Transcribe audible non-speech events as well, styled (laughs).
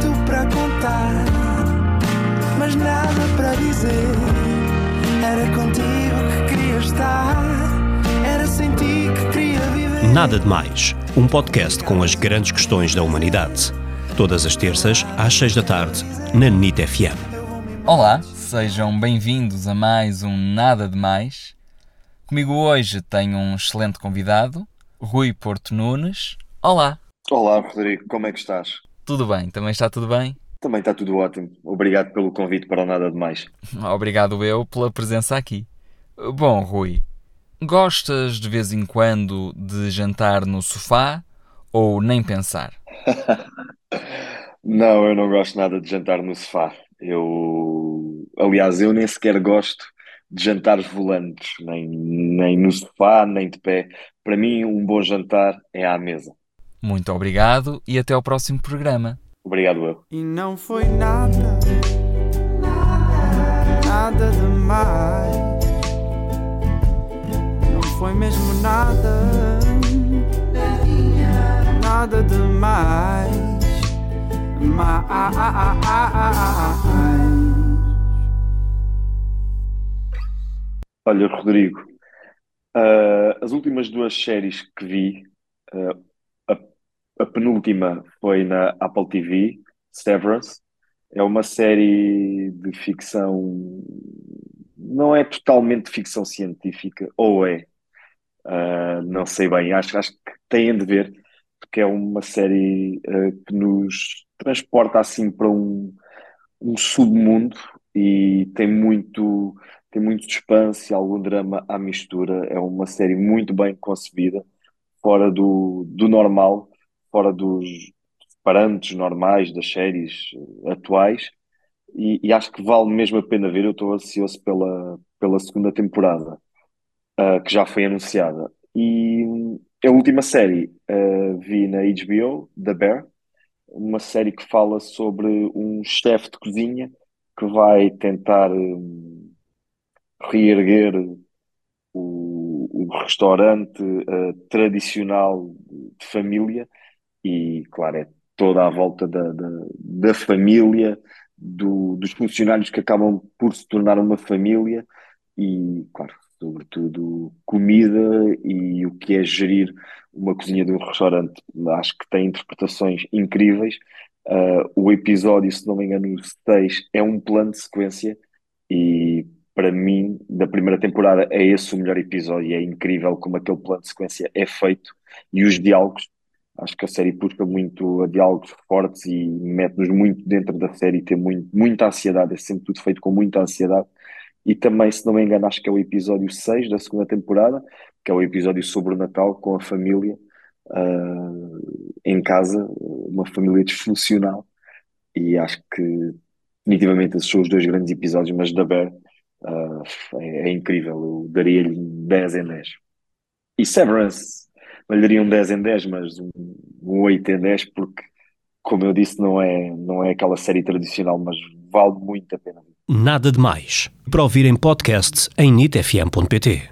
tanto para contar, mas nada para dizer. Era contigo que queria estar, era sem ti que queria viver. Nada de Mais, um podcast com as grandes questões da humanidade. Todas as terças, às seis da tarde, na NIT FM. Olá, sejam bem-vindos a mais um Nada de Mais. Comigo hoje tenho um excelente convidado, Rui Porto Nunes. Olá, Olá, Rodrigo, como é que estás? Tudo bem? Também está tudo bem? Também está tudo ótimo. Obrigado pelo convite para Nada de Mais. (laughs) Obrigado eu pela presença aqui. Bom, Rui, gostas de vez em quando de jantar no sofá ou nem pensar? (laughs) Não, eu não gosto nada de jantar no sofá. Eu, aliás, eu nem sequer gosto de jantares volantes, nem, nem no sofá, nem de pé. Para mim, um bom jantar é à mesa. Muito obrigado e até ao próximo programa. Obrigado, eu. E não foi nada, nada demais. Não foi mesmo nada, nada demais. Mais. Olha, Rodrigo, ah, as últimas duas séries que vi, ah, a, penúltima foi na Apple TV, Severance. É uma série de ficção, não é totalmente ficção científica, ou é? Ah, não sei bem, acho, acho que têm de ver, porque é uma série ah, que nos transporta assim para um, um submundo e tem muito, tem muito suspense e algum drama à mistura. É uma série muito bem concebida, fora do, do normal, fora dos parâmetros normais das séries eh, atuais, e, e acho que vale mesmo a pena ver. Eu estou ansioso pela, pela segunda temporada, ah, que já foi anunciada. E hum, a última série ah, vi na HBO, The Bear, uma série que fala sobre um chefe de cozinha que vai tentar hum, reerguer o, o restaurante eh, tradicional de família e, claro, é toda à volta da, da, da família, do- dos funcionários que acabam por se tornar uma família e, claro, sobretudo comida e o que é gerir uma cozinha de um restaurante. Acho que tem interpretações incríveis. Uh, o episódio, se não me engano, o 6 é um plano de sequência e para mim, da primeira temporada, é esse o melhor episódio. É incrível como aquele plano de sequência é feito e os diálogos. Acho que a série puxa muito a diálogos fortes e mete-nos muito dentro da série. Tem muito, muita ansiedade, é sempre tudo feito com muita ansiedade. E também, se não me engano, acho que é o episódio 6 da segunda temporada, que é o episódio sobre o Natal com a família ah, em casa, uma família disfuncional. E acho que definitivamente esses são os dois grandes episódios, mas da Bear ah, é, é incrível. Eu daria-lhe um 10 em 10. E Severance, daria um 10 em 10, mas um, um 8 em 10, porque, como eu disse, não é, não é aquela série tradicional, mas vale muito a pena. Nada de Mais. Para ouvir em podcast em nitfm.pt.